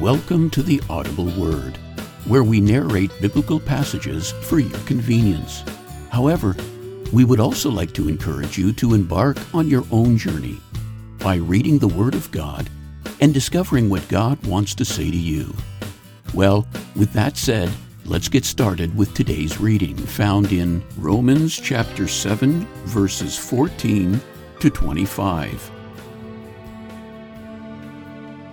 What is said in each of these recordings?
Welcome to the Audible Word, where we narrate biblical passages for your convenience. However, we would also like to encourage you to embark on your own journey by reading the Word of God and discovering what God wants to say to you. Well, with that said, let's get started with today's reading found in Romans chapter 7, verses 14 to 25.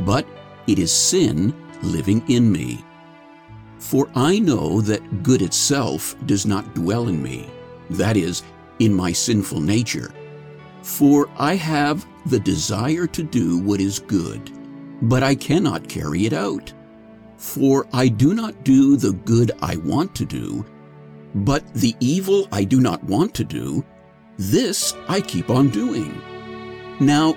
but it is sin living in me. For I know that good itself does not dwell in me, that is, in my sinful nature. For I have the desire to do what is good, but I cannot carry it out. For I do not do the good I want to do, but the evil I do not want to do, this I keep on doing. Now,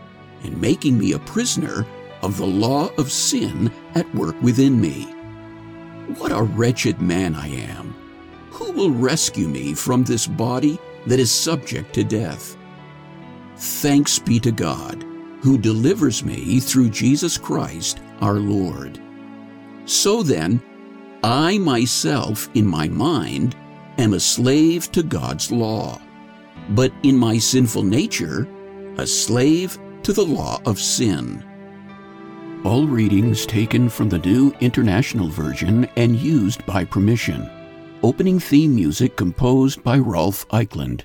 and making me a prisoner of the law of sin at work within me. What a wretched man I am! Who will rescue me from this body that is subject to death? Thanks be to God, who delivers me through Jesus Christ our Lord. So then, I myself, in my mind, am a slave to God's law, but in my sinful nature, a slave to the law of sin. All readings taken from the New International Version and used by permission. Opening theme music composed by Rolf Eichland.